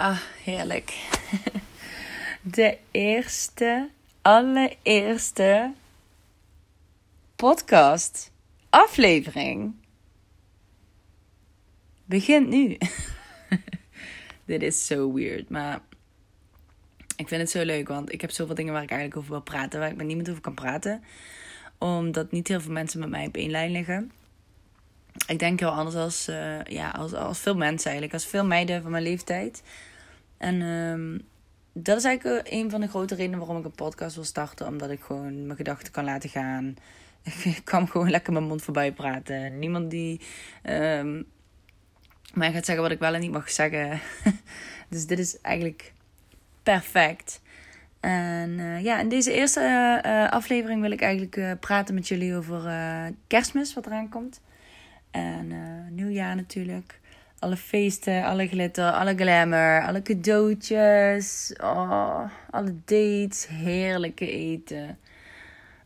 Ah, heerlijk. De eerste, allereerste podcast aflevering begint nu. Dit is zo weird, maar ik vind het zo leuk, want ik heb zoveel dingen waar ik eigenlijk over wil praten, waar ik met niemand over kan praten, omdat niet heel veel mensen met mij op één lijn liggen. Ik denk heel anders als, uh, ja, als, als veel mensen eigenlijk, als veel meiden van mijn leeftijd. En um, dat is eigenlijk een van de grote redenen waarom ik een podcast wil starten. Omdat ik gewoon mijn gedachten kan laten gaan. Ik kan gewoon lekker mijn mond voorbij praten. Niemand die um, mij gaat zeggen wat ik wel en niet mag zeggen. dus dit is eigenlijk perfect. En uh, ja, in deze eerste uh, aflevering wil ik eigenlijk praten met jullie over kerstmis, wat eraan komt. En nieuwjaar natuurlijk alle feesten, alle glitter, alle glamour, alle cadeautjes. Oh, alle dates, heerlijke eten.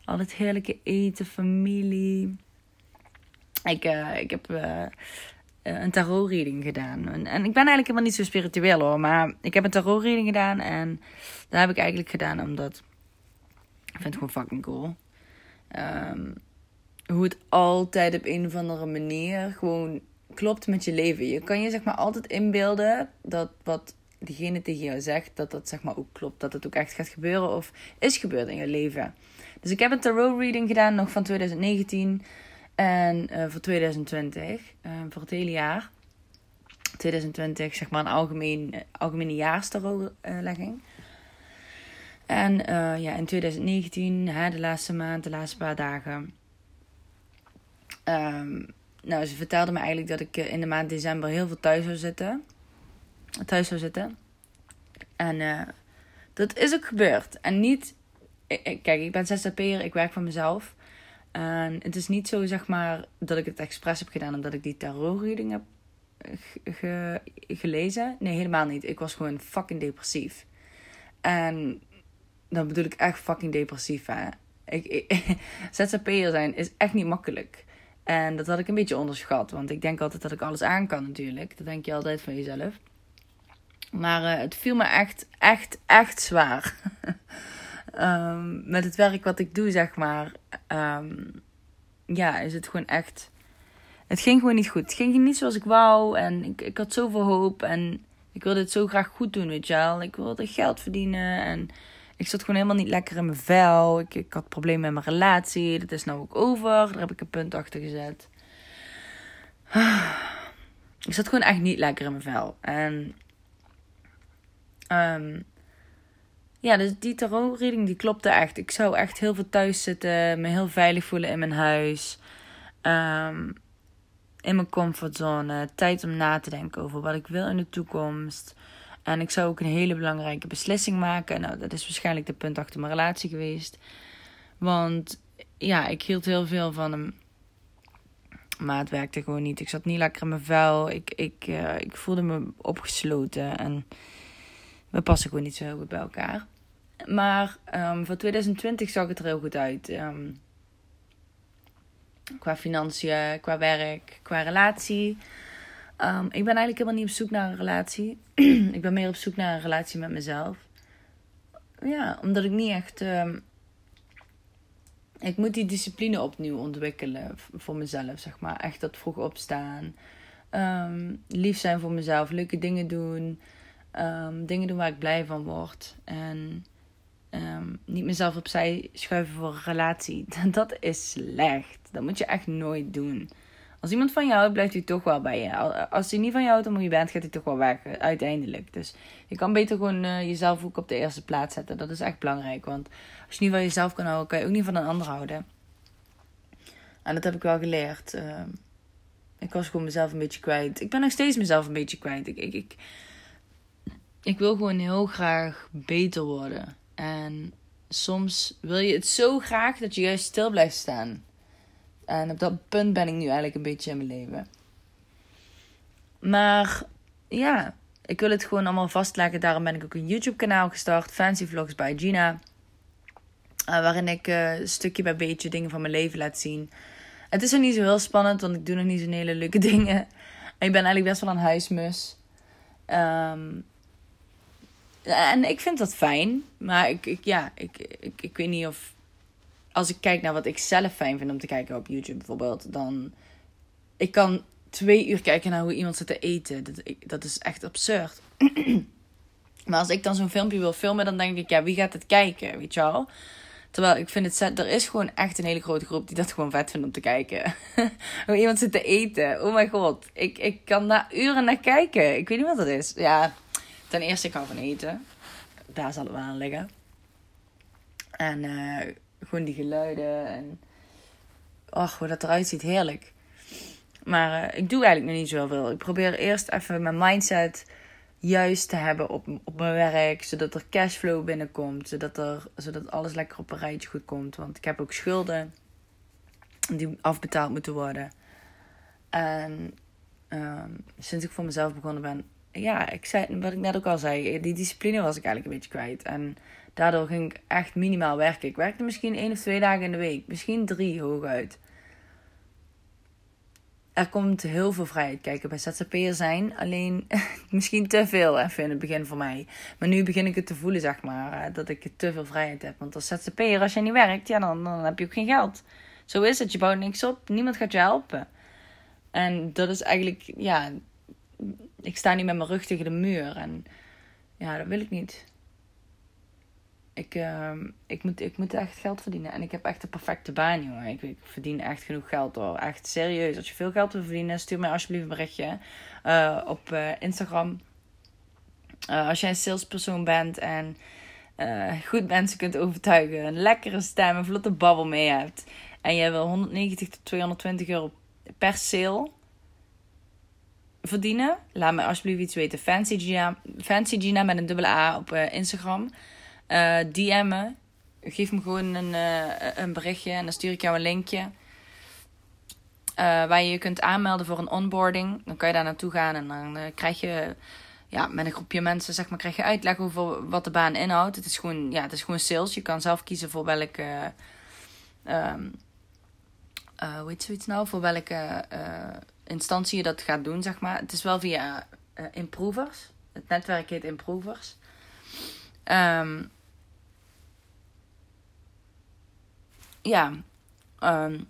Al het heerlijke eten, familie. Ik, uh, ik heb uh, een tarot-reading gedaan. En, en, ik ben eigenlijk helemaal niet zo spiritueel hoor. Maar ik heb een tarot-reading gedaan. En dat heb ik eigenlijk gedaan omdat... Ik vind het gewoon fucking cool. Um, hoe het altijd op een of andere manier gewoon klopt met je leven. Je kan je zeg maar altijd inbeelden dat wat diegene tegen jou zegt, dat dat zeg maar ook klopt. Dat het ook echt gaat gebeuren of is gebeurd in je leven. Dus ik heb een tarot reading gedaan nog van 2019 en uh, voor 2020, uh, eh, voor het hele jaar. 2020 zeg maar een algemeen, algemene jaarstarotlegging. En ja, in 2019, hè, de laatste maand, de laatste paar dagen, um, nou, ze vertelde me eigenlijk dat ik eh, in de maand december heel veel thuis zou zitten. Thuis zou zitten. En uh, dat is ook gebeurd. En niet... Kijk, ik ben zzp'er, ik werk voor mezelf. En het is niet zo, zeg maar, dat ik het expres heb gedaan omdat ik die tarot-reading heb ge gelezen. Nee, helemaal niet. Ik was gewoon fucking depressief. En dan bedoel ik echt fucking depressief, hè. Ik, zzp'er zijn is echt niet makkelijk. En dat had ik een beetje onderschat. Want ik denk altijd dat ik alles aan kan natuurlijk. Dat denk je altijd van jezelf. Maar uh, het viel me echt, echt, echt zwaar. um, met het werk wat ik doe, zeg maar. Um, ja, is het gewoon echt... Het ging gewoon niet goed. Het ging niet zoals ik wou. En ik, ik had zoveel hoop. En ik wilde het zo graag goed doen, weet je wel. Ik wilde geld verdienen. En ik zat gewoon helemaal niet lekker in mijn vel. Ik, ik had problemen met mijn relatie. Dat is nou ook over. Daar heb ik een punt achter gezet. Ik zat gewoon echt niet lekker in mijn vel. En um, ja, dus die tarot-reading die klopte echt. Ik zou echt heel veel thuis zitten. Me heel veilig voelen in mijn huis. Um, in mijn comfortzone. Tijd om na te denken over wat ik wil in de toekomst. En ik zou ook een hele belangrijke beslissing maken. Nou, dat is waarschijnlijk de punt achter mijn relatie geweest. Want ja, ik hield heel veel van hem. Maar het werkte gewoon niet. Ik zat niet lekker in mijn vel. Ik, ik, uh, ik voelde me opgesloten. En we passen gewoon niet zo heel goed bij elkaar. Maar um, voor 2020 zag het er heel goed uit. Um, qua financiën, qua werk, qua relatie. Um, ik ben eigenlijk helemaal niet op zoek naar een relatie. ik ben meer op zoek naar een relatie met mezelf. Ja, omdat ik niet echt. Um, ik moet die discipline opnieuw ontwikkelen voor mezelf, zeg maar. Echt dat vroeg opstaan. Um, lief zijn voor mezelf. Leuke dingen doen. dingen doen waar ik blij van word. En niet mezelf opzij schuiven voor een relatie. Dat is slecht. Dat moet je echt nooit doen. Als iemand van jou houdt, blijft hij toch wel bij je. Als hij niet van jou houdt, dan je bent, gaat hij toch wel weg, eh, uiteindelijk. Dus je kan beter gewoon uh, jezelf ook op de eerste plaats zetten. Dat is echt belangrijk. Want als je niet van jezelf kan houden, kan je ook niet van een ander houden. En dat heb ik wel geleerd. Uh, ik was gewoon mezelf een beetje kwijt. Ik ben nog steeds mezelf een beetje kwijt. Ik, ik, ik, ik wil gewoon heel graag beter worden. En soms wil je het zo graag dat je juist stil blijft staan. En op dat punt ben ik nu eigenlijk een beetje in mijn leven. Maar ja, ik wil het gewoon allemaal vastleggen. Daarom ben ik ook een YouTube-kanaal gestart, Fancy Vlogs bij Gina. Uh, waarin ik uh, stukje bij beetje dingen van mijn leven laat zien. Het is nog niet zo heel spannend, want ik doe nog niet zo'n hele leuke dingen. ik ben eigenlijk best wel een huismus. Um, En ik vind dat fijn. Maar ik, ik ja, ik, ik, ik weet niet of. Als ik kijk naar wat ik zelf fijn vind om te kijken op YouTube bijvoorbeeld, dan. Ik kan twee uur kijken naar hoe iemand zit te eten. Dat, dat is echt absurd. maar als ik dan zo'n filmpje wil filmen, dan denk ik, ja, wie gaat het kijken? Weet je wel? Terwijl ik vind het, er is gewoon echt een hele grote groep die dat gewoon vet vindt om te kijken. Hoe iemand zit te eten. Oh mijn god. Ik, ik kan daar uren naar kijken. Ik weet niet wat dat is. Ja, ten eerste, ik hou van eten. Daar zal het wel aan liggen. En uh, gewoon die geluiden. En ach, hoe dat eruit ziet. Heerlijk. Maar uh, ik doe eigenlijk nog niet zoveel. Ik probeer eerst even mijn mindset juist te hebben op, op mijn werk. Zodat er cashflow binnenkomt. Zodat, er, zodat alles lekker op een rijtje goed komt. Want ik heb ook schulden die afbetaald moeten worden. En um, sinds ik voor mezelf begonnen ben. Ja, ik zei, wat ik net ook al zei. Die discipline was ik eigenlijk een beetje kwijt. En daardoor ging ik echt minimaal werken. Ik werkte misschien één of twee dagen in de week. Misschien drie hooguit er komt heel veel vrijheid kijken bij ZZP'er zijn. Alleen misschien te veel even in het begin voor mij. Maar nu begin ik het te voelen, zeg maar. Dat ik te veel vrijheid heb. Want als ZZP'er, als je niet werkt, ja, dan, dan heb je ook geen geld. Zo is het. Je bouwt niks op. Niemand gaat je helpen. En dat is eigenlijk, ja... Ik sta niet met mijn rug tegen de muur. En ja, dat wil ik niet. Ik, uh, ik, moet, ik moet echt geld verdienen. En ik heb echt de perfecte baan, jongen. Ik, ik verdien echt genoeg geld hoor. Echt serieus. Als je veel geld wil verdienen, stuur mij alsjeblieft een berichtje uh, op uh, Instagram. Uh, als jij een salespersoon bent en goed mensen kunt overtuigen, een lekkere stem, een vlotte babbel mee hebt. En jij wil 190 tot 220 euro per sale verdienen. Laat me alsjeblieft iets weten. Fancy Gina, Fancy Gina met een dubbele A op Instagram uh, DM'en. Geef me gewoon een, uh, een berichtje en dan stuur ik jou een linkje. Uh, waar je je kunt aanmelden voor een onboarding. Dan kan je daar naartoe gaan en dan krijg je ja, met een groepje mensen zeg maar, krijg je uitleg over wat de baan inhoudt. Het is gewoon, ja, het is gewoon sales. Je kan zelf kiezen voor welke. Uh, hoe heet zoiets nou? Voor welke instantie je dat gaat doen, zeg maar. Het is wel via Improvers. Het netwerk heet Improvers. Um, ja, um,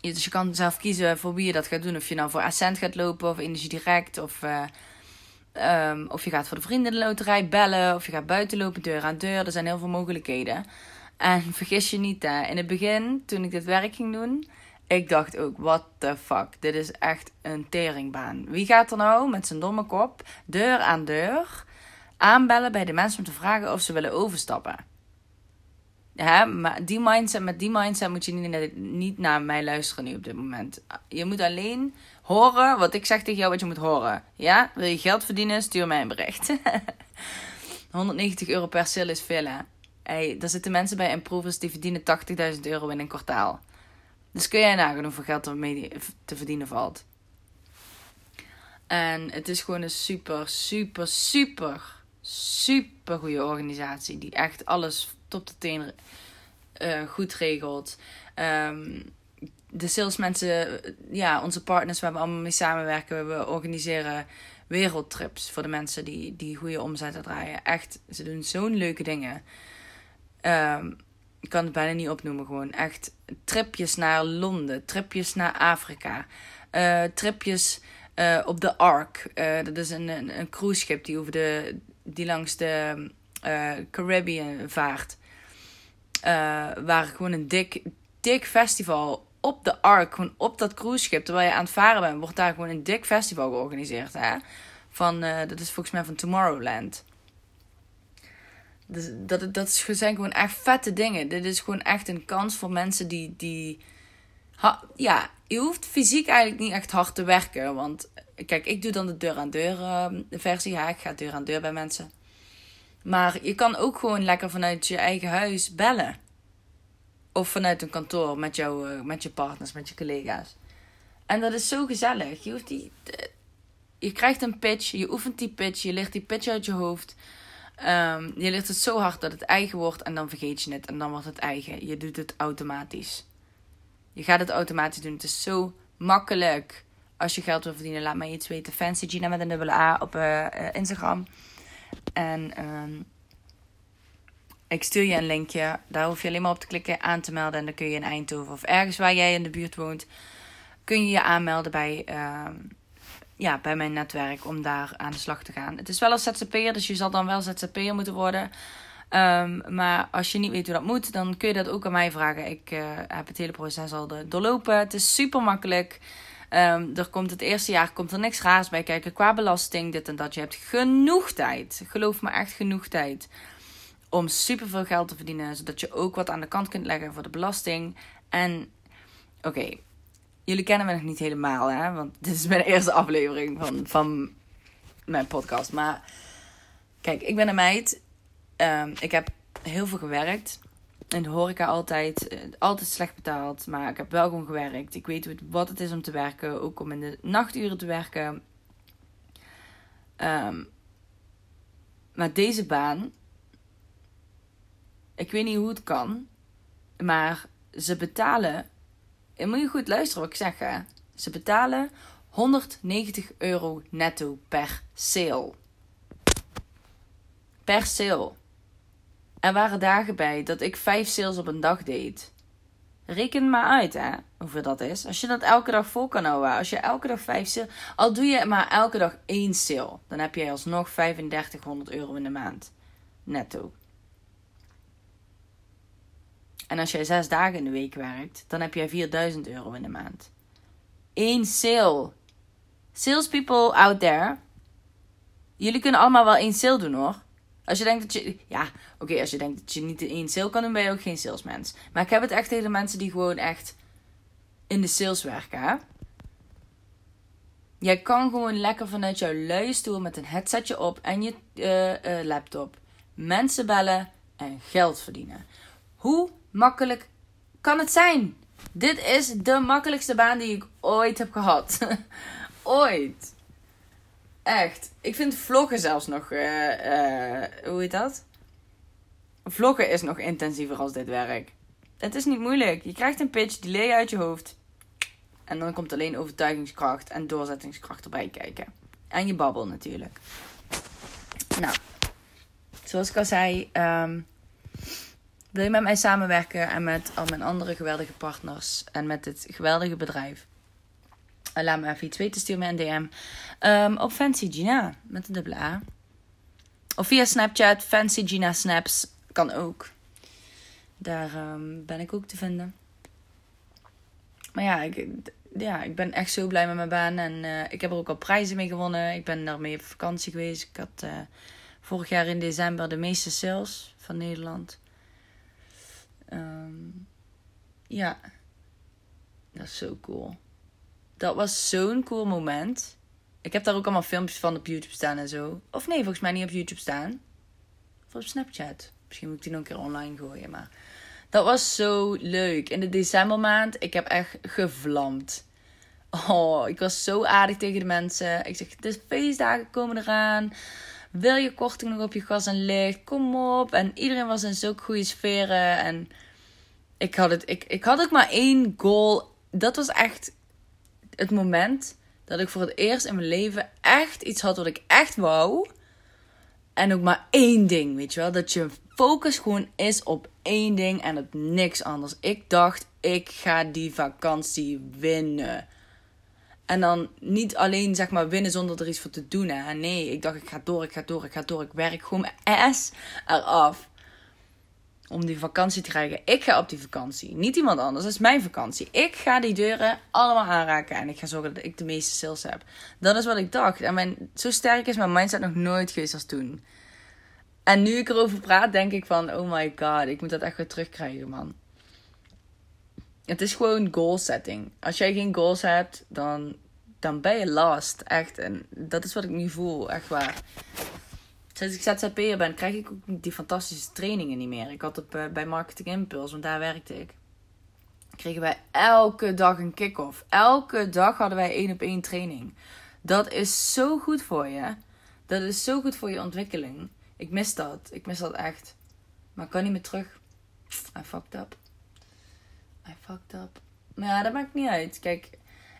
dus je kan zelf kiezen voor wie je dat gaat doen. Of je nou voor Ascent gaat lopen of Energie Direct. Of, uh, um, of je gaat voor de vriendenloterij bellen. Of je gaat buiten lopen, deur aan deur. Er zijn heel veel mogelijkheden. En vergis je niet, hè, in het begin, toen ik dit werk ging doen, ik dacht ook, what the fuck, dit is echt een teringbaan. Wie gaat er nou met zijn domme kop deur aan deur aanbellen bij de mensen om te vragen of ze willen overstappen? Ja, maar die mindset, met die mindset moet je niet, niet naar mij luisteren nu op dit moment. Je moet alleen horen wat ik zeg tegen jou, wat je moet horen. Ja? Wil je geld verdienen? Stuur mij een bericht. 190 euro per sale is veel, hè? Hey, er zitten mensen bij Improvers die verdienen 80.000 euro in een kwartaal. Dus kun jij nagaan hoeveel geld er te verdienen valt. En het is gewoon een super, super, super, super goede organisatie. Die echt alles tot de teen uh, goed regelt. Um, de salesmensen, ja, onze partners waar we allemaal mee samenwerken, we organiseren wereldtrips voor de mensen die, die goede omzetten draaien. Echt, ze doen zo'n leuke dingen. Um, ik kan het bijna niet opnoemen, gewoon echt tripjes naar Londen, tripjes naar Afrika, uh, tripjes uh, op de Ark. Dat is een, een, een cruiseschip die over de die langs de Caribbean vaart. Uh, waar gewoon een dik, dik festival op de Ark, gewoon op dat cruiseschip, terwijl je aan het varen bent, wordt daar gewoon een dik festival georganiseerd. Hè? Van, uh, dat is volgens mij van Tomorrowland. Dus dat, dat zijn gewoon echt vette dingen. Dit is gewoon echt een kans voor mensen die. die ja, je hoeft fysiek eigenlijk niet echt hard te werken. Want kijk, ik doe dan de deur-aan-deur -deur, uh, versie. Ja, ik ga deur aan deur bij mensen. Maar je kan ook gewoon lekker vanuit je eigen huis bellen. Of vanuit een kantoor met, jou, eh, met je partners, met je collega's. En dat is zo gezellig. Je, hoeft die, je krijgt een pitch, je oefent die pitch, je leert die pitch uit je hoofd. Um, je leert het zo hard dat het eigen wordt en dan vergeet je het en dan wordt het eigen. Je doet het automatisch. Je gaat het automatisch doen. Het is zo makkelijk. Als je geld wil verdienen, laat mij iets weten. Fancy Gina met een dubbele A op uh, Instagram. En ehm, ik stuur je een linkje. Daar hoef je alleen maar op te klikken, aan te melden. En dan kun je in Eindhoven of ergens waar jij in de buurt woont, kun je je aanmelden bij, ehm, ja, bij mijn netwerk om daar aan de slag te gaan. Het is wel als ZZP'er, dus je zal dan wel ZZP'er moeten worden. Ehm, maar als je niet weet hoe dat moet, dan kun je dat ook aan mij vragen. Ik uh, heb het hele proces al doorlopen. Het is super makkelijk. Um, er komt het eerste jaar komt er niks raars bij kijken qua belasting, dit en dat. Je hebt genoeg tijd. Geloof me, echt genoeg tijd. Om super veel geld te verdienen, zodat je ook wat aan de kant kunt leggen voor de belasting. En oké, jullie kennen me nog niet helemaal, hè? Want dit is mijn eerste aflevering van, van mijn podcast. Maar kijk, ik ben een meid. Um, ik heb heel veel gewerkt in de horeca altijd, eh, altijd slecht betaald. Maar ik heb wel gewoon gewerkt. Ik weet wat het is om te werken. Ook om in de nachturen te werken. Um, maar deze baan. Ik weet niet hoe het kan. Maar ze betalen. En moet je goed luisteren wat ik zeg. Hè? Ze betalen 190 euro netto per sale. Per sale. Er waren dagen bij dat ik vijf sales op een dag deed. Reken maar uit, hè, hoeveel dat is. Als je dat elke dag vol kan houden. Als je elke dag vijf sales... Al doe je maar elke dag één sale. Dan heb je alsnog 3500 euro in de maand. Netto. En als jij zes dagen in de week werkt, dan heb jij 4000 euro in de maand. Eén sale. Salespeople out there. Jullie kunnen allemaal wel één sale doen hoor. Als je denkt dat je. Ja, oké, als je denkt dat je niet in sale kan doen, ben je ook geen salesmens. Maar ik heb het echt tegen mensen die gewoon echt in de sales werken. Jij kan gewoon lekker vanuit jouw luie stoel met een headsetje op en je uh, uh, laptop mensen bellen en geld verdienen. Hoe makkelijk kan het zijn? Dit is de makkelijkste baan die ik ooit heb gehad. ooit. Echt. Ik vind vloggen zelfs nog. Uh, uh, hoe heet dat? Vloggen is nog intensiever als dit werk. Het is niet moeilijk. Je krijgt een pitch, die leer je uit je hoofd. En dan komt alleen overtuigingskracht en doorzettingskracht erbij kijken. En je babbel natuurlijk. Nou, zoals ik al zei, um, wil je met mij samenwerken en met al mijn andere geweldige partners en met dit geweldige bedrijf? Laat me even iets weten, stuur me een DM. Um, op Fancy Gina, met een dubbele A. Of via Snapchat, Fancy Gina Snaps, kan ook. Daar um, ben ik ook te vinden. Maar ja ik, ja, ik ben echt zo blij met mijn baan. En uh, ik heb er ook al prijzen mee gewonnen. Ik ben daarmee op vakantie geweest. Ik had uh, vorig jaar in december de meeste sales van Nederland. Um, ja, dat is zo cool dat was zo'n cool moment. Ik heb daar ook allemaal filmpjes van op YouTube staan en zo. Of nee, volgens mij niet op YouTube staan. Of op Snapchat. Misschien moet ik die nog een keer online gooien. Maar dat was zo leuk. In de decembermaand, ik heb echt gevlamd. Oh, ik was zo aardig tegen de mensen. Ik zeg, de feestdagen komen eraan. Wil je korting nog op je gas en licht? Kom op. En iedereen was in zulke goede sferen. En ik had, het, ik, ik had ook maar één goal. Dat was echt het moment dat ik voor het eerst in mijn leven echt iets had wat ik echt wou. En ook maar één ding, weet je wel. Dat je focus gewoon is op één ding en op niks anders. Ik dacht, ik ga die vakantie winnen. En dan niet alleen zeg maar winnen zonder er iets voor te doen. Hè. Nee, ik dacht, ik ga door, ik ga door, ik ga door. Ik werk gewoon mijn ass eraf om die vakantie te krijgen. Ik ga op die vakantie. Niet iemand anders. Dat is mijn vakantie. Ik ga die deuren allemaal aanraken. En ik ga zorgen dat ik de meeste sales heb. Dat is wat ik dacht. En mijn, zo sterk is mijn mindset nog nooit geweest als toen. En nu ik erover praat, denk ik van... Oh my god, ik moet dat echt weer terugkrijgen, man. Het is gewoon goal setting. Als jij geen goals hebt, dan, dan ben je last. Echt. En dat is wat ik nu voel. Echt waar sinds ik ZZP'er ben, krijg ik ook die fantastische trainingen niet meer. Ik had het eh, bij Marketing Impulse, want daar werkte ik. Kregen wij elke dag een kick-off. Elke dag hadden wij één op één training. Dat is zo goed voor je. Dat is zo goed voor je ontwikkeling. Ik mis dat. Ik mis dat echt. Maar ik kan niet meer terug. I fucked up. I fucked up. Maar ja, dat maakt niet uit. Kijk,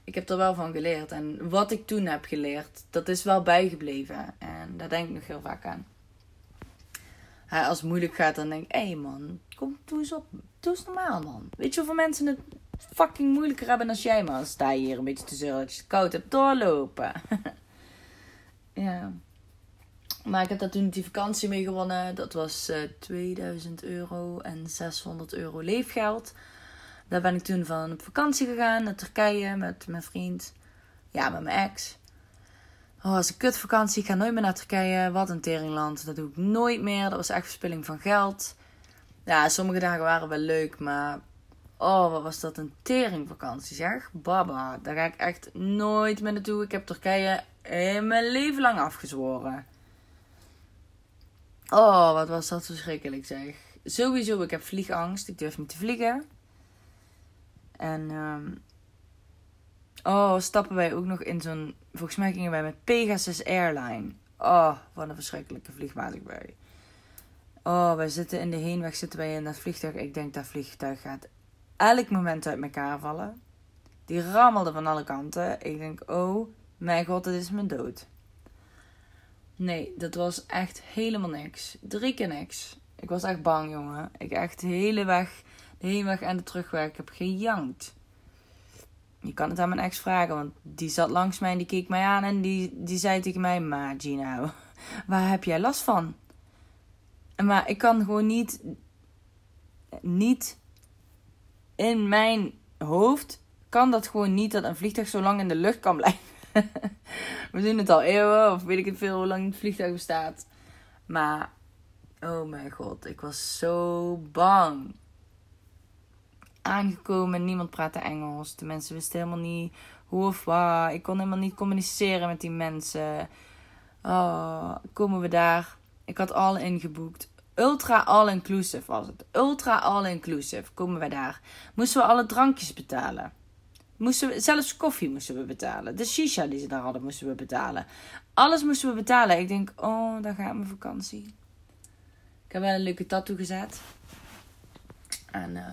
ik heb er wel van geleerd. En wat ik toen heb geleerd, dat is wel bijgebleven. En daar denk ik nog heel vaak aan. als het moeilijk gaat, dan denk ik, hé hey man, kom, doe eens op. Doe eens normaal man. Weet je hoeveel mensen het fucking moeilijker hebben dan jij man? Sta je hier een beetje te zeuren dat je het koud hebt doorlopen. ja. Maar ik heb daar toen die vakantie mee gewonnen. Dat was uh, eh, 2000 euro en 600 euro leefgeld. Daar ben ik toen van op vakantie gegaan naar Turkije met mijn vriend. Ja, met mijn ex. Oh, als een kutvakantie. Ik ga nooit meer naar Turkije. Wat een teringland. Dat doe ik nooit meer. Dat was echt verspilling van geld. Ja, sommige dagen waren wel leuk, maar... Oh, wat was dat een teringvakantie, zeg. Baba, daar ga ik echt nooit meer naartoe. Ik heb Turkije in mijn leven lang afgezworen. Oh, wat was dat verschrikkelijk, zeg. Sowieso, ik heb vliegangst. Ik durf niet te vliegen. En... Um, oh, stappen wij ook nog in zo'n volgens mij gingen wij met Pegasus Airline. Oh, wat een verschrikkelijke vliegmaatschappij. Oh, wij zitten in de heenweg, zitten wij in dat vliegtuig. Ik denk dat vliegtuig gaat elk moment uit elkaar vallen. Die rammelde van alle kanten. Ik denk, oh mijn god, dit is mijn dood. Nee, dat was echt helemaal niks. Drie keer niks. Ik was echt bang, jongen. Ik echt de hele weg, heenweg en de terugweg, ik heb gejankt. Je kan het aan mijn ex vragen, want die zat langs mij en die keek mij aan en die, die zei tegen mij: Maar Gino, waar heb jij last van? Maar ik kan gewoon niet, niet in mijn hoofd, kan dat gewoon niet dat een vliegtuig zo lang in de lucht kan blijven. We doen het al eeuwen, of weet ik het veel, hoe lang het vliegtuig bestaat. Maar, oh mijn god, ik was zo bang aangekomen. Niemand praatte Engels. De mensen wisten helemaal niet hoe of waar. Ik kon helemaal niet communiceren met die mensen. Oh, komen we daar? Ik had al ingeboekt. Ultra all-inclusive was het. Ultra all-inclusive. Komen we daar? Moesten we alle drankjes betalen? Moesten we, zelfs koffie moesten we betalen. De shisha die ze daar hadden moesten we betalen. Alles moesten we betalen. Ik denk, oh, daar gaat mijn vakantie. Ik heb wel een leuke tattoo gezet. En uh,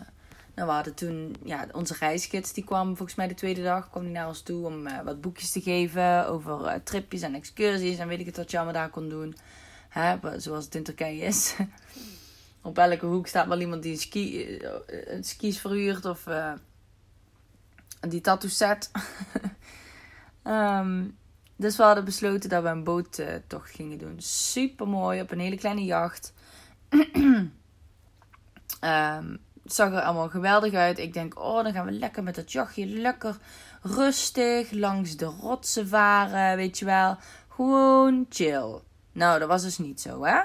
nou, we hadden toen, ja, onze reisgids die kwam volgens mij de tweede dag, kwam die naar ons toe om uh, wat boekjes te geven over uh, tripjes en excursies en weet ik het wat je allemaal daar kon doen. Hè, zoals het in Turkije is. Op elke hoek staat wel iemand die ski, uh, skis verhuurt of die tattoo set. um, dus we hadden besloten dat we een boottocht gingen doen. Super mooi, op een hele kleine jacht. um, het zag er allemaal geweldig uit. Ik denk, oh, dan gaan we lekker met dat jachtje lekker rustig langs de rotsen varen, weet je wel. Gewoon chill. Nou, dat was dus niet zo, hè?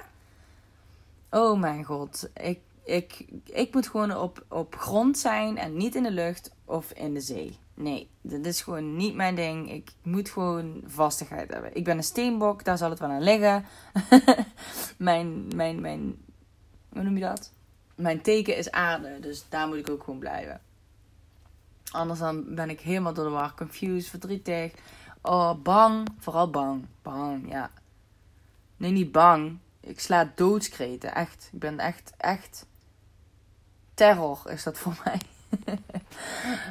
Oh mijn god. Ik, ik, ik moet gewoon op, op grond zijn en niet in de lucht of in de zee. Nee, dat is gewoon niet mijn ding. Ik moet gewoon vastigheid hebben. Ik ben een steenbok, daar zal het wel aan liggen. mijn, mijn, mijn, hoe noem je dat? Mijn teken is aarde, dus daar moet ik ook gewoon blijven. Anders dan ben ik helemaal door de war, confused, verdrietig. Oh, bang. Vooral bang. Bang, ja. Nee, niet bang. Ik sla doodskreten. Echt. Ik ben echt, echt. Terror is dat voor mij.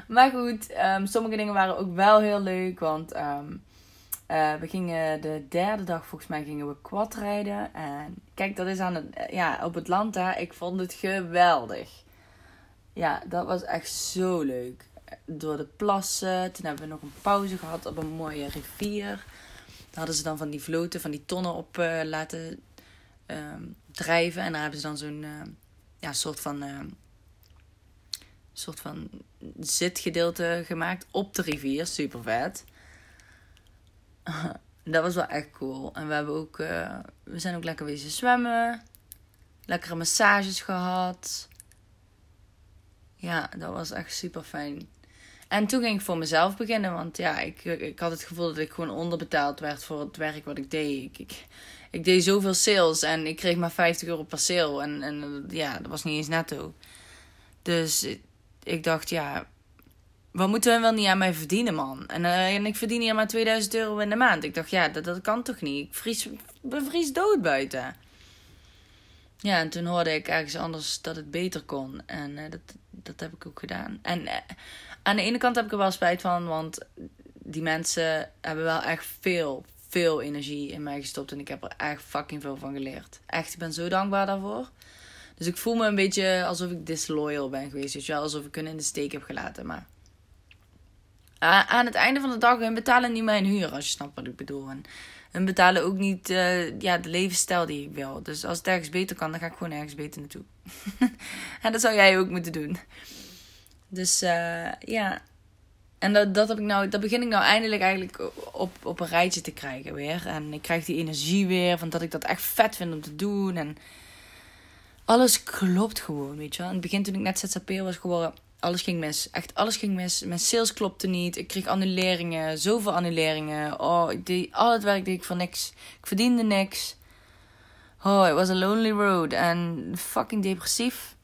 maar goed, um, sommige dingen waren ook wel heel leuk. Want um, uh, we gingen de derde dag, volgens mij, gingen we quad rijden. En kijk, dat is aan het, ja, op het land daar. Ik vond het geweldig. Ja, dat was echt zo leuk. Door de plassen. Toen hebben we nog een pauze gehad op een mooie rivier. Daar hadden ze dan van die vloten, van die tonnen op uh, laten uh, drijven. En daar hebben ze dan zo'n uh, ja, soort van soort van zitgedeelte gemaakt op de rivier. Super vet. dat was wel echt cool. En we, hebben ook, uh, we zijn ook lekker wezen zwemmen. Lekkere massages gehad. Ja, dat was echt super fijn. En toen ging ik voor mezelf beginnen. Want ja, ik, ik had het gevoel dat ik gewoon onderbetaald werd voor het werk wat ik deed. Ik, ik, ik deed zoveel sales en ik kreeg maar 50 euro per sale. En, en ja, dat was niet eens netto. Dus ik dacht, ja, wat moeten we wel niet aan mij verdienen, man? En, uh, en ik verdien hier maar 2000 euro in de maand. Ik dacht, ja, dat, dat kan toch niet? Ik vries, bevries dood buiten. Ja, en toen hoorde ik ergens anders dat het beter kon. En uh, dat, dat heb ik ook gedaan. En uh, aan de ene kant heb ik er wel spijt van, want die mensen hebben wel echt veel, veel energie in mij gestopt. En ik heb er echt fucking veel van geleerd. Echt, ik ben zo dankbaar daarvoor. Dus ik voel me een beetje alsof ik disloyal ben geweest. Je wel, alsof ik hun in de steek heb gelaten. Maar aan het einde van de dag, hun betalen niet mijn huur, als je snapt wat ik bedoel. En hun betalen ook niet uh, ja, de levensstijl die ik wil. Dus als het ergens beter kan, dan ga ik gewoon ergens beter naartoe. en dat zou jij ook moeten doen. Dus uh, ja. En dat, dat, heb ik nou, dat begin ik nou eindelijk eigenlijk op, op een rijtje te krijgen weer. En ik krijg die energie weer van dat ik dat echt vet vind om te doen. En alles klopt gewoon, weet je wel. In het begin toen ik net ZZP was geworden, alles ging mis. Echt alles ging mis. Mijn sales klopte niet. Ik kreeg annuleringen, zoveel annuleringen. Oh, ik deed, al het werk deed ik voor niks. Ik verdiende niks. Oh, it was a lonely road. En fucking depressief.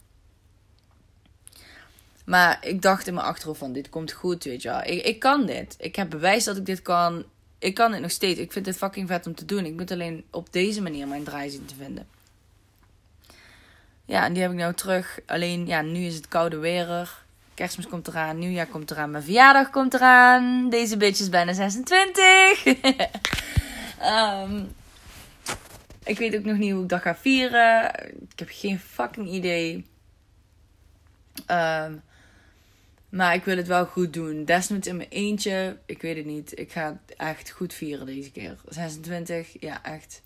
Maar ik dacht in mijn achterhoofd van, dit komt goed, weet je wel. Ik, ik kan dit. Ik heb bewijs dat ik dit kan. Ik kan dit nog steeds. Ik vind dit fucking vet om te doen. Ik moet alleen op deze manier mijn draai zien te vinden. Ja, en die heb ik nou terug. Alleen, ja, nu is het koude weer. Kerstmis komt eraan, nieuwjaar komt eraan, mijn verjaardag komt eraan. Deze bitch is bijna 26. um, ehm, ik weet ook nog niet hoe ik dat ga vieren. Ik heb geen fucking idee. Um, maar ik wil het wel goed doen. Desnoods in mijn eentje. Ik weet het niet. Ik ga het echt goed vieren deze keer. 26, ja, echt.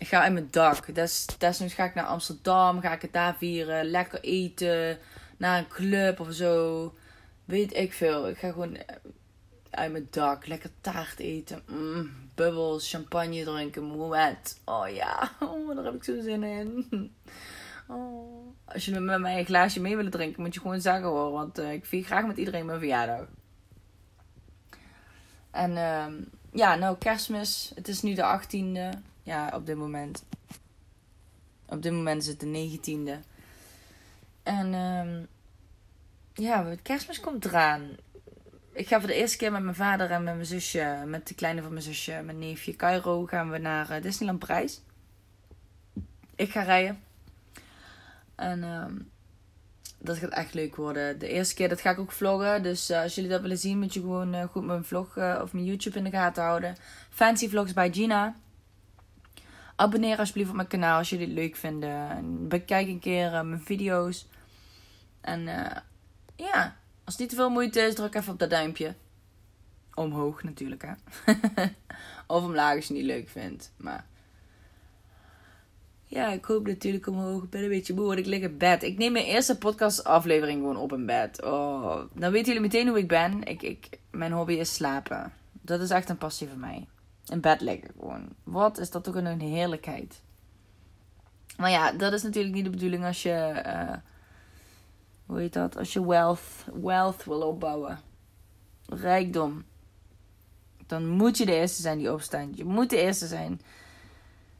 Ik ga in mijn dak. Des, desnoods ga ik naar Amsterdam. Ga ik het daar vieren. Lekker eten naar een club of zo. Weet ik veel. Ik ga gewoon eh, uit mijn dak. Lekker taart eten. Mm, bubbels, champagne drinken. Oh ja, oh, daar heb ik zo zin in. Oh. Als je met mij een glaasje mee willen drinken, moet je gewoon zeggen hoor. Want uh, ik vier graag met iedereen mijn verjaardag. En uh, ja, nou kerstmis. Het is nu de 18e. Ja, op dit moment. Op dit moment is het de 19e. En um, ja, kerstmis komt eraan. Ik ga voor de eerste keer met mijn vader en met mijn zusje, met de kleine van mijn zusje, mijn neefje Cairo, gaan we naar uh, Disneyland Parijs. Ik ga rijden. En um, dat gaat echt leuk worden. De eerste keer, dat ga ik ook vloggen. Dus uh, als jullie dat willen zien, moet je gewoon uh, goed mijn vlog of mijn YouTube in de gaten houden. Fancy Vlogs bij Gina. Abonneer alsjeblieft op mijn kanaal als jullie het leuk vinden. bekijk een keer mijn video's. En uh, ja, als het niet te veel moeite is, druk even op dat duimpje. Omhoog natuurlijk, hè. of omlaag als je het niet leuk vindt. Maar ja, ik hoop natuurlijk omhoog. Ik ben een beetje moe, want ik lig in bed. Ik neem mijn eerste podcastaflevering gewoon op in bed. Oh, dan weten jullie meteen hoe ik ben. Ik, ik, mijn hobby is slapen. Dat is echt een passie voor mij. In bed liggen gewoon. Wat is dat toch een heerlijkheid. Maar ja, dat is natuurlijk niet de bedoeling als je... Uh, hoe heet dat? Als je wealth, wealth wil opbouwen. Rijkdom. Dan moet je de eerste zijn die opstaat. Je moet de eerste zijn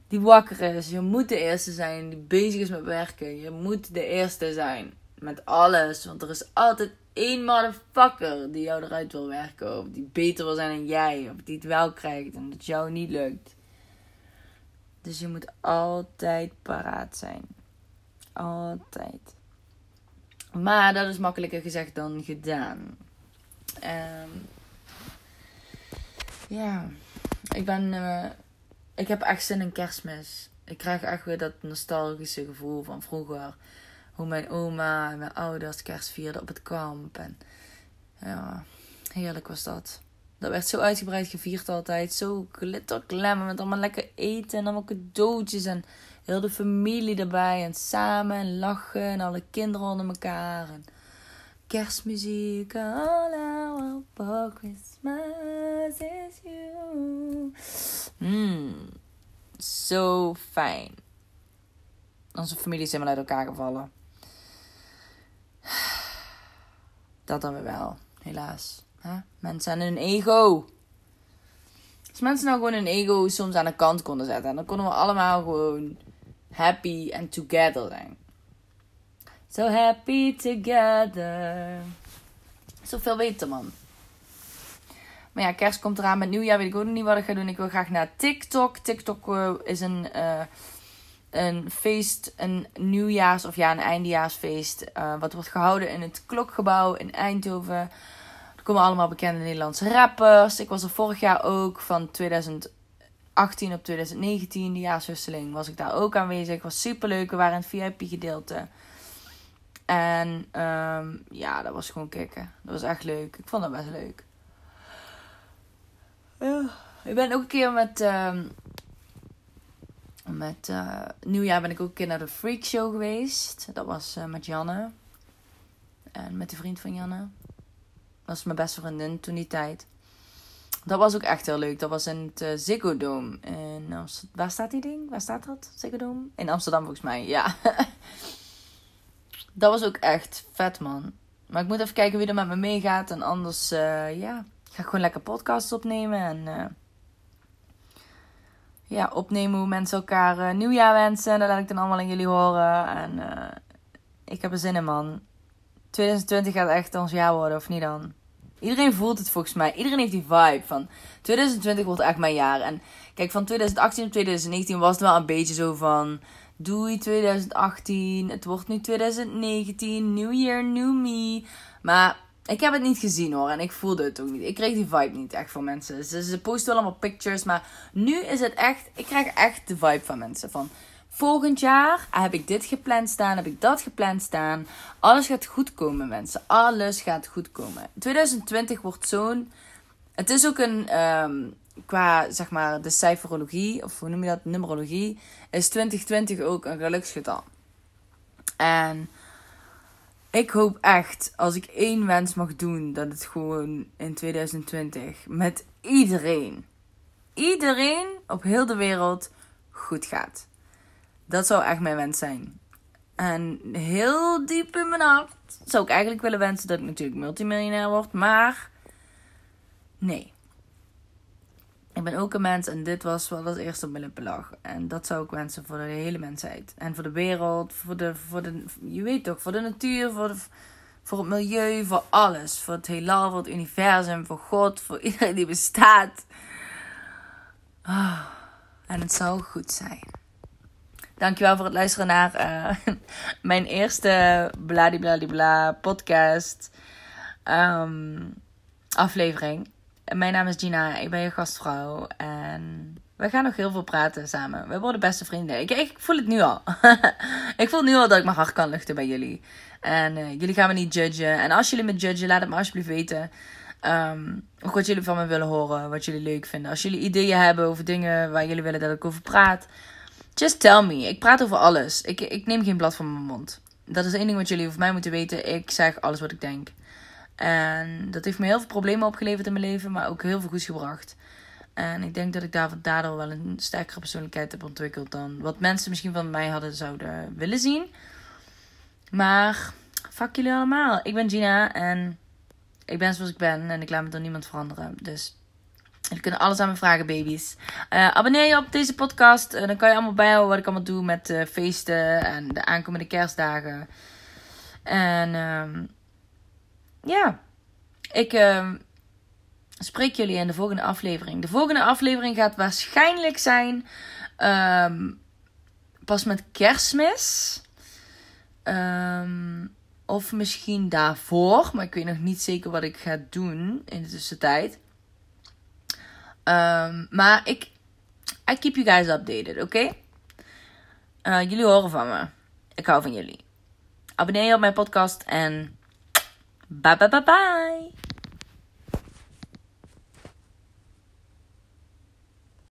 die wakker is. Je moet de eerste zijn die bezig is met werken. Je moet de eerste zijn met alles. Want er is altijd één motherfucker die jou eruit wil werken. Of die beter wil zijn dan jij. Of die het wel krijgt en dat jou niet lukt. Dus je moet altijd paraat zijn. Altijd. Maar dat is makkelijker gezegd dan gedaan. Um, ja, ik ben. Uh, ik heb echt zin in kerstmis. Ik krijg echt weer dat nostalgische gevoel van vroeger. Hoe mijn oma en mijn ouders kerst vierden op het kamp. En ja, heerlijk was dat. Dat werd zo uitgebreid gevierd altijd. Zo glitterklemmen met allemaal lekker eten en allemaal cadeautjes. En Heel de familie erbij en samen en lachen en alle kinderen onder elkaar. En kerstmuziek. All Christmas is you. Mmm, zo fijn. Onze familie is helemaal uit elkaar gevallen. Dat dan weer wel, helaas. Mensen aan hun ego. Als mensen nou gewoon hun ego soms aan de kant konden zetten. Dan konden we allemaal gewoon happy and together zijn. So happy together. Zoveel weten, man. Maar ja, kerst komt eraan. Met nieuwjaar weet ik ook nog niet wat ik ga doen. Ik wil graag naar TikTok. TikTok uh, is een, uh, een feest, een nieuwjaars- of ja, een eindejaarsfeest. Uh, wat wordt gehouden in het Klokgebouw in Eindhoven. Er komen allemaal bekende Nederlandse rappers. Ik was er vorig jaar ook van 2018 op 2019, de jaarswisseling, was ik daar ook aanwezig. Was super leuk. We waren in het VIP-gedeelte. En ehm, ja, dat was gewoon kicken. Dat was echt leuk. Ik vond dat best leuk. Ik ben ook een keer met. ehm met eh, nieuwjaar ben ik ook een keer naar de Freak Show geweest. Dat was eh, met Janne. En met de vriend van Janne. Dat was mijn beste vriendin toen die tijd. Dat was ook echt heel leuk. Dat was in het uh, Ziggo Dome. In Amst- Waar staat die ding? Waar staat dat? Ziggo Dome? In Amsterdam volgens mij, ja. dat was ook echt vet, man. Maar ik moet even kijken wie er met me meegaat. En anders, ja, ga ik gewoon lekker podcasts opnemen. En ja, opnemen hoe mensen elkaar eh, nieuwjaar wensen. Dat laat ik dan allemaal aan jullie horen. En eh, ik heb er zin in, man. 2020 gaat echt ons jaar worden, of niet dan? Iedereen voelt het volgens mij. Iedereen heeft die vibe van 2020 wordt echt mijn jaar. En kijk, van 2018 op 2019 was het wel een beetje zo van... Doei 2018, het wordt nu 2019, new year, new me. Maar ik heb het niet gezien hoor en ik voelde het ook niet. Ik kreeg die vibe niet echt van mensen. Ze, posten wel allemaal pictures, maar nu is het echt... Ik krijg echt de vibe van mensen van... Volgend jaar heb ik dit gepland staan, heb ik dat gepland staan. Alles gaat goed komen, mensen. Alles gaat goed komen. 2020 wordt zo'n. Het is ook een. ehm, qua zeg maar de cijferologie, of hoe noem je dat? Numerologie. Is 2020 ook een geluksgetal. En ik hoop echt, als ik één wens mag doen, dat het gewoon in 2020 met iedereen, iedereen op heel de wereld goed gaat. Dat zou echt mijn wens zijn. En heel diep in mijn hart zou ik eigenlijk willen wensen dat ik natuurlijk multimiljonair word. Maar nee. Ik ben ook een mens en dit was wat als eerste op mijn lag. En dat zou ik wensen voor de hele mensheid. En voor de wereld, voor de, voor de je weet toch, voor de natuur, voor, de, voor het milieu, voor alles. Voor het heelal, voor het universum, voor God, voor iedereen die bestaat. Ah, en het zou goed zijn. Dankjewel voor het luisteren naar eh, mijn eerste bladibladibla podcast ehm, aflevering. Mijn naam is Gina, ik ben je gastvrouw en we gaan nog heel veel praten samen. We worden beste vrienden. Ik, ik voel het nu al. ik voel nu al dat ik mijn hart kan luchten bij jullie. En eh, jullie gaan me niet judgen. En als jullie me judgen, laat het me alsjeblieft weten. Ehm, ook wat jullie van me willen horen, wat jullie leuk vinden. Als jullie ideeën hebben over dingen waar jullie willen dat ik over praat. Just tell me. Ik praat over alles. Ik, ik neem geen blad van mijn mond. Dat is één ding wat jullie over mij moeten weten. Ik zeg alles wat ik denk. En dat heeft me heel veel problemen opgeleverd in mijn leven, maar ook heel veel goeds gebracht. En ik denk dat ik daardoor wel een sterkere persoonlijkheid heb ontwikkeld dan wat mensen misschien van mij hadden zouden willen zien. Maar fuck jullie allemaal. Ik ben Gina en ik ben zoals ik ben en ik laat me door niemand veranderen. Dus Jullie kunnen alles aan me vragen, baby's. Uh, abonneer je op deze podcast. Uh, dan kan je allemaal bijhouden wat ik allemaal doe met uh, feesten en de aankomende kerstdagen. En um, ja, ik uh, spreek jullie in de volgende aflevering. De volgende aflevering gaat waarschijnlijk zijn um, pas met kerstmis. Um, of misschien daarvoor. Maar ik weet nog niet zeker wat ik ga doen in de tussentijd. Maar ik. I keep you guys updated, oké? Okay? Uh, jullie horen van me. Ik hou van jullie. Abonneer je op mijn podcast en. Bye bye bye bye.